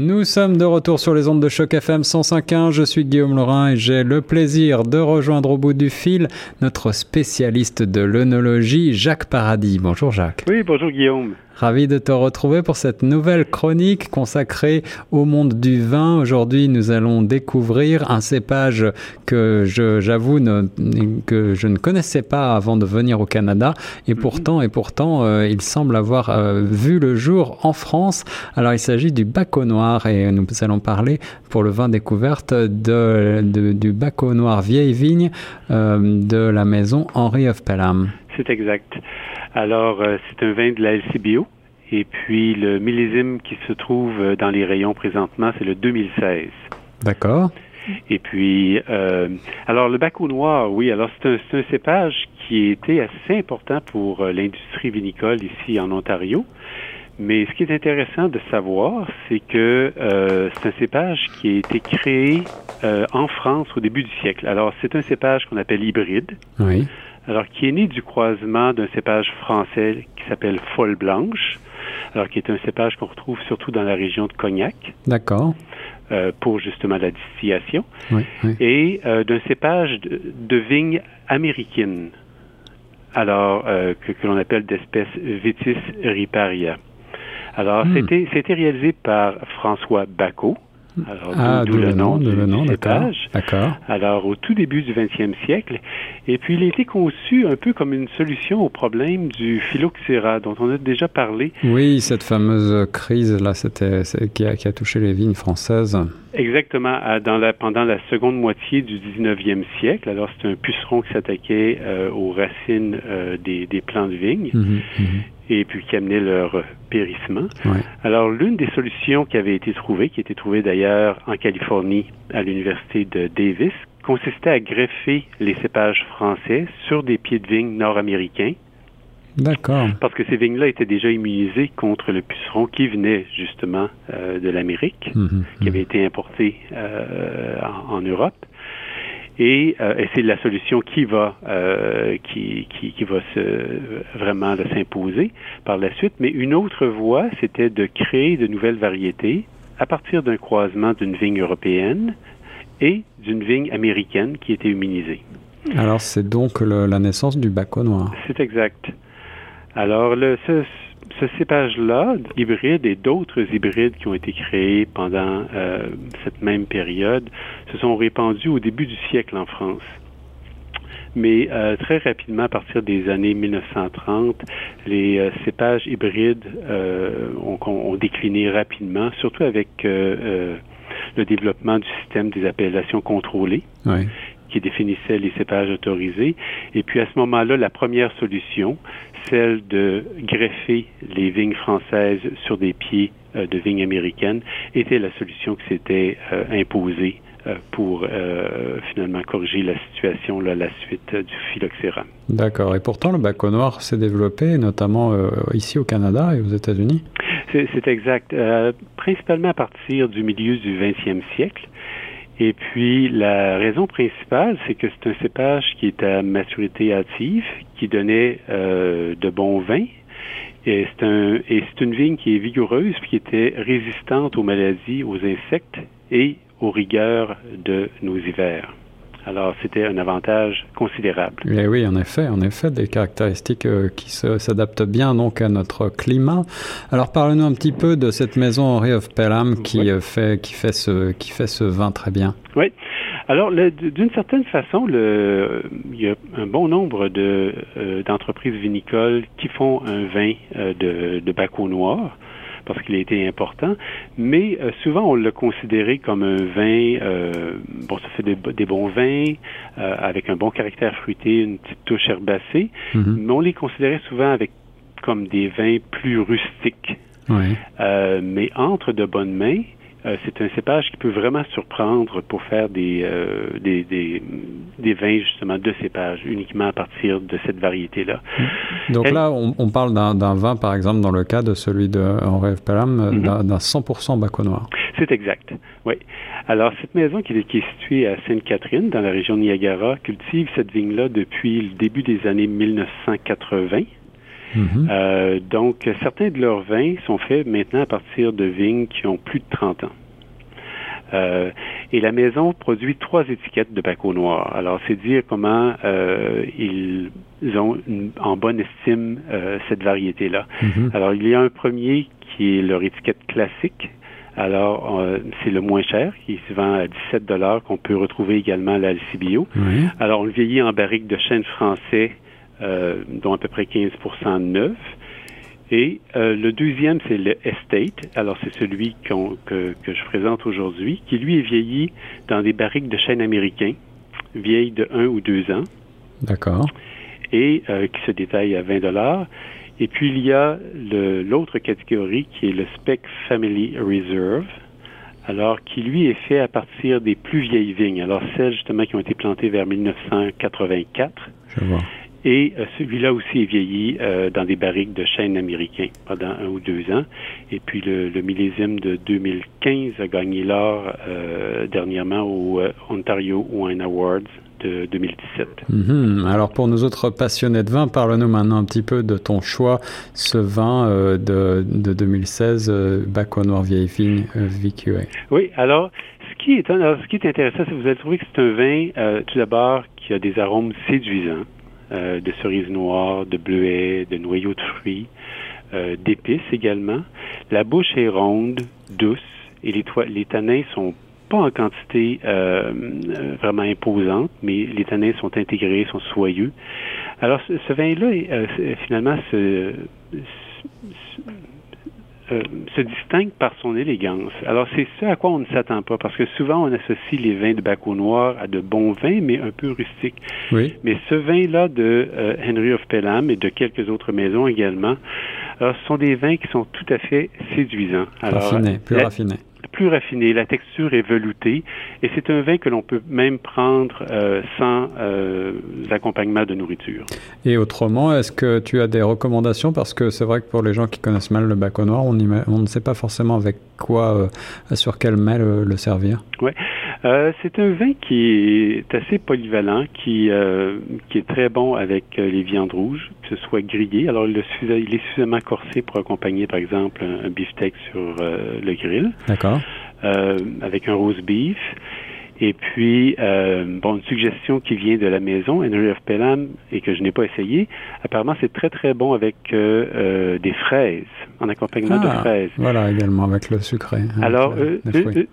Nous sommes de retour sur les ondes de choc FM 105.1. Je suis Guillaume Laurin et j'ai le plaisir de rejoindre au bout du fil notre spécialiste de l'œnologie, Jacques Paradis. Bonjour Jacques. Oui, bonjour Guillaume. Ravi de te retrouver pour cette nouvelle chronique consacrée au monde du vin. Aujourd'hui, nous allons découvrir un cépage que j'avoue que je ne connaissais pas avant de venir au Canada et mhm. pourtant et pourtant euh, il semble avoir euh, vu le jour en France. Alors il s'agit du Baco Noir et nous allons parler pour le vin découverte de, du Baco Noir vieille vigne euh, de la maison Henry of Pelham. C'est exact. Alors, euh, c'est un vin de la LCBO. Et puis, le millésime qui se trouve euh, dans les rayons présentement, c'est le 2016. D'accord. Et puis, euh, alors le Baco noir, oui, alors c'est un, un, cépage qui était assez important pour l'industrie vinicole ici en Ontario. Mais ce qui est intéressant de savoir, c'est que euh, c'est un cépage qui a été créé en France au début du siècle. Alors, c'est un cépage qu'on appelle hybride. Oui alors qui est né du croisement d'un cépage français qui s'appelle Folle Blanche, alors qui est un cépage qu'on retrouve surtout dans la région de Cognac. D'accord. Euh, pour justement la distillation, et euh, d'un cépage de, vigne américaine, alors euh, que, l'on appelle d'espèce Vitis riparia. Alors, hmm. c'était, c'était réalisé par François Bacot, alors, ah, d'où le nom, du, D'accord. Alors, au tout début du 20e siècle. Et puis, il a été conçu un peu comme une solution au problème du phylloxéra, dont on a déjà parlé. Oui, cette fameuse crise là, c'était qui a, qui a touché les vignes françaises. Exactement, dans la, pendant la seconde moitié du 19e siècle. Alors, c'est un puceron qui s'attaquait euh, aux racines euh, des, des plants de vigne. Mhm, mhm et puis qui amenait leur périssement. Alors, l'une des solutions qui avait été trouvée, qui était trouvée d'ailleurs en Californie à l'université de Davis, consistait à greffer les cépages français sur des pieds de vigne nord-américains. D'accord. Parce que ces vignes-là étaient déjà immunisées contre le puceron qui venait justement euh, de l'Amérique, mhm, qui avait mhm. été importé euh, en, Europe. Euh, et, c'est la solution qui va qui, qui, va se, vraiment s'imposer par la suite. Mais une autre voie, c'était de créer de nouvelles variétés à partir d'un croisement d'une vigne européenne et d'une vigne américaine qui était immunisée. Alors c'est donc la naissance du baco noir. C'est exact. Alors le, ce, ce cépage-là, hybride et d'autres hybrides qui ont été créés pendant euh, cette même période, se sont répandus au début du siècle en France. Mais euh, très rapidement, à partir des années 1930, les euh, cépages hybrides ont, décliné rapidement, surtout avec le développement du système des appellations contrôlées. Qui définissait les cépages autorisés. Et puis à ce moment-là, la première solution, celle de greffer les vignes françaises sur des pieds euh, de vignes américaines était la solution qui s'était euh, imposée euh, pour finalement corriger la situation là, la suite du phylloxéra. D'accord. Et pourtant, le bac noir s'est développé notamment ici au Canada et aux États-Unis. C'est exact. principalement à partir du milieu du 20e siècle. Et puis, la raison principale, c'est que c'est un cépage qui est à maturité hâtive, qui donnait euh, de bons vins. Et c'est un, une vigne qui est vigoureuse, puis qui était résistante aux maladies, aux insectes et aux rigueurs de nos hivers. Alors, c'était un avantage considérable. Et eh oui, en effet, en effet, des caractéristiques euh, qui s'adaptent bien donc à notre climat. Alors, parlez-nous un petit peu de cette maison Henry of Pelham qui euh, fait qui fait ce qui fait ce vin très bien. Oui. Alors, d'une certaine façon, le, il y a un bon nombre de euh, d'entreprises vinicoles qui font un vin de, de Baco noir parce qu'il a été important, mais euh, souvent on l'a considéré comme un vin, euh, bon, ça fait des, bons vins euh, avec un bon caractère fruité, une petite touche herbacée, mm-hmm. mais on les considérait souvent avec comme des vins plus rustiques. mais entre de bonnes mains, euh, c'est un cépage qui peut vraiment surprendre pour faire des, euh, des, des, vins justement de cépage uniquement à partir de cette variété-là. Donc là, on, parle d'un vin, par exemple, dans le cas de celui de Henri Pelham, mhm. d'un 100% baco noir. C'est exact, oui. Alors, cette maison qui est, qui est située à Sainte-Catherine, dans la région de Niagara, cultive cette vigne-là depuis le début des années 1980. Mhm. Euh, donc, certains de leurs vins sont faits maintenant à partir de vignes qui ont plus de 30 ans. Euh, et la maison produit trois étiquettes de Baco Noir. Alors, c'est dire comment euh, ils ont en bonne estime cette variété-là. Mhm. Alors, il y a un premier qui est leur étiquette classique. Alors, c'est le moins cher, qui se vend à 17 dollars, qu'on peut retrouver également à l'Alcibio. Alors, on le vieillit en barrique de chêne français, dont à peu près 15 neuf. Et euh, le deuxième, c'est le Estate. Alors, c'est celui que, que, je présente aujourd'hui, qui lui est vieilli dans des barriques de chêne américain, vieilles de un ou deux ans. D'accord. Et euh, qui se détaille à 20 dollars. Et puis, il y a l'autre catégorie qui est le Spec Family Reserve. Alors, qui lui est fait à partir des plus vieilles vignes. Alors, celles justement qui ont été plantées vers 1984. Je vois. Et euh, celui-là aussi est vieilli euh, dans des barriques de chêne américain pendant un ou deux ans. Et puis le, millésime de 2015 a gagné l'or euh, dernièrement au Ontario Wine Awards de 2017. Mhm. Alors pour nous autres passionnés de vin, parle-nous maintenant un petit peu de ton choix, ce vin de, de, 2016, Bac Noir Vieille Vigne VQA. Oui, alors ce qui est, ce qui est intéressant, c'est que vous allez trouver que c'est un vin, tout d'abord, qui a des arômes séduisants. Euh, de cerises noires, de bleuets, de noyaux de fruits, euh, d'épices également. La bouche est ronde, douce, et les, les tanins sont pas en quantité euh, vraiment imposante, mais les tanins sont intégrés, sont soyeux. Alors, ce, vin-là, finalement, se, euh, se distingue par son élégance. Alors c'est ce à quoi on ne s'attend pas, parce que souvent on associe les vins de Baco Noir à de bons vins, mais un peu rustiques. Oui. Mais ce vin-là de euh, Henry of Pelham et de quelques autres maisons également, alors, ce sont des vins qui sont tout à fait séduisants. Alors, raffinés, plus raffinés plus raffiné, la texture est veloutée et c'est un vin que l'on peut même prendre euh, sans euh, accompagnement de nourriture. Et autrement, est-ce que tu as des recommandations? Parce que c'est vrai que pour les gens qui connaissent mal le bac noir, on, on ne sait pas forcément avec quoi, euh, sur quel mets le, servir. Oui, euh, c'est un vin qui est assez polyvalent, qui, qui est très bon avec les viandes rouges, que ce soit grillé. Alors, il, il est suffisamment corsé pour accompagner, par exemple, un, un beefsteak sur le grill. D'accord. Euh, avec un rose beef. Et puis, euh, bon, une suggestion qui vient de la maison, Henry of Pelham, et que je n'ai pas essayé. Apparemment, c'est très, très bon avec euh, des fraises, en accompagnement de ah, fraises. Voilà, également avec le sucré. Alors,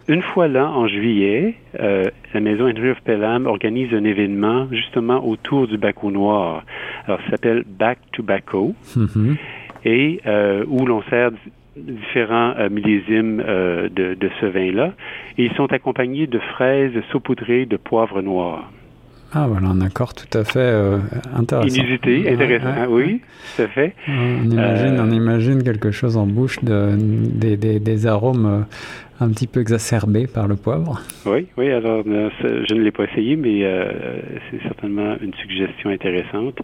une, fois là, en juillet, la maison Henry of Pelham organise un événement justement autour du baco noir. Alors, ça s'appelle Back to Baco, mm-hmm. et où l'on sert différents euh, millésimes euh, de, ce vin-là. Et ils sont accompagnés de fraises saupoudrées de poivre noir. Ah voilà, un accord tout à fait euh, intéressant. Inusité, intéressant, oui, tout à fait. On imagine, on imagine quelque chose en bouche, de, des, des, des arômes un petit peu exacerbé par le poivre. Oui, oui. Alors, euh, je ne l'ai pas essayé, mais euh, c'est certainement une suggestion intéressante.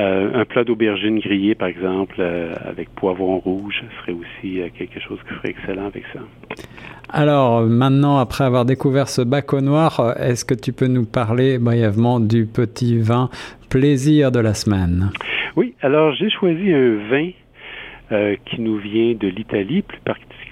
Euh, un plat d'aubergine grillée, par exemple, avec poivron rouge, serait aussi quelque chose qui serait excellent avec ça. Alors, maintenant, après avoir découvert ce bac au noir, est-ce que tu peux nous parler brièvement du petit vin plaisir de la semaine? Oui. Alors, j'ai choisi un vin qui nous vient de l'Italie, plus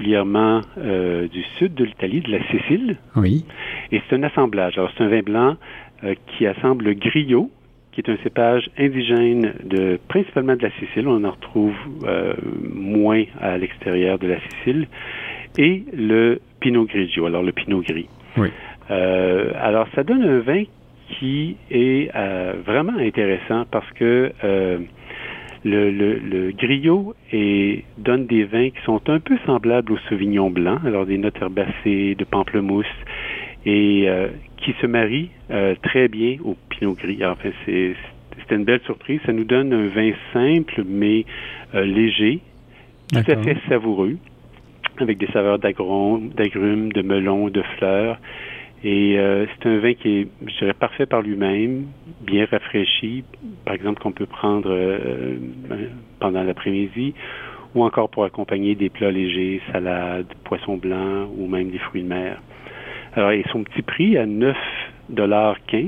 particulièrement euh, du sud de l'Italie, de la Sicile. Oui. Et c'est un assemblage. Alors, c'est un vin blanc euh, qui assemble le griot, qui est un cépage indigène de principalement de la Sicile. On en retrouve euh, moins à l'extérieur de la Sicile. Et le Pinot Grigio, alors le Pinot Gris. Oui. alors, ça donne un vin qui est vraiment intéressant parce que le, le, le griot et donne des vins qui sont un peu semblables au sauvignon blanc, alors des notes herbacées, de pamplemousse, et euh, qui se marient euh, très bien au pinot gris. Enfin, c'est c'était une belle surprise. Ça nous donne un vin simple mais euh, léger, tout à fait savoureux, avec des saveurs d'agrumes, de melon, de fleurs. Et euh, c'est un vin qui est, je dirais, parfait par lui-même, bien rafraîchi, par exemple qu'on peut prendre euh, pendant l'après-midi, ou encore pour accompagner des plats légers, salades, poissons blancs ou même des fruits de mer. Alors, et son petit prix à 9 15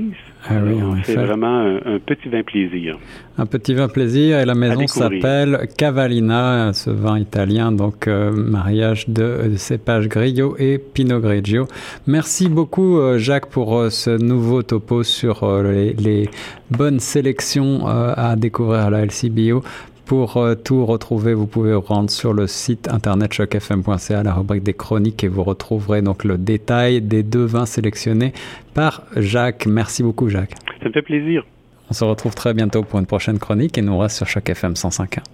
ah oui, C'est vraiment un, petit vin plaisir. Un petit vin plaisir et la maison s'appelle Cavallina, ce vin italien, donc euh, mariage de, de cépages Grillo et Pinot Grigio. Merci beaucoup euh, Jacques pour euh, ce nouveau topo sur les, les, bonnes sélections à découvrir à la LCBO. Pour euh, tout retrouver, vous pouvez vous rendre sur le site internet chocfm.ca, la rubrique des chroniques, et vous retrouverez donc le détail des deux vins sélectionnés par Jacques. Merci beaucoup, Jacques. Ça me fait plaisir. On se retrouve très bientôt pour une prochaine chronique et nous reste sur Choc FM 105.1.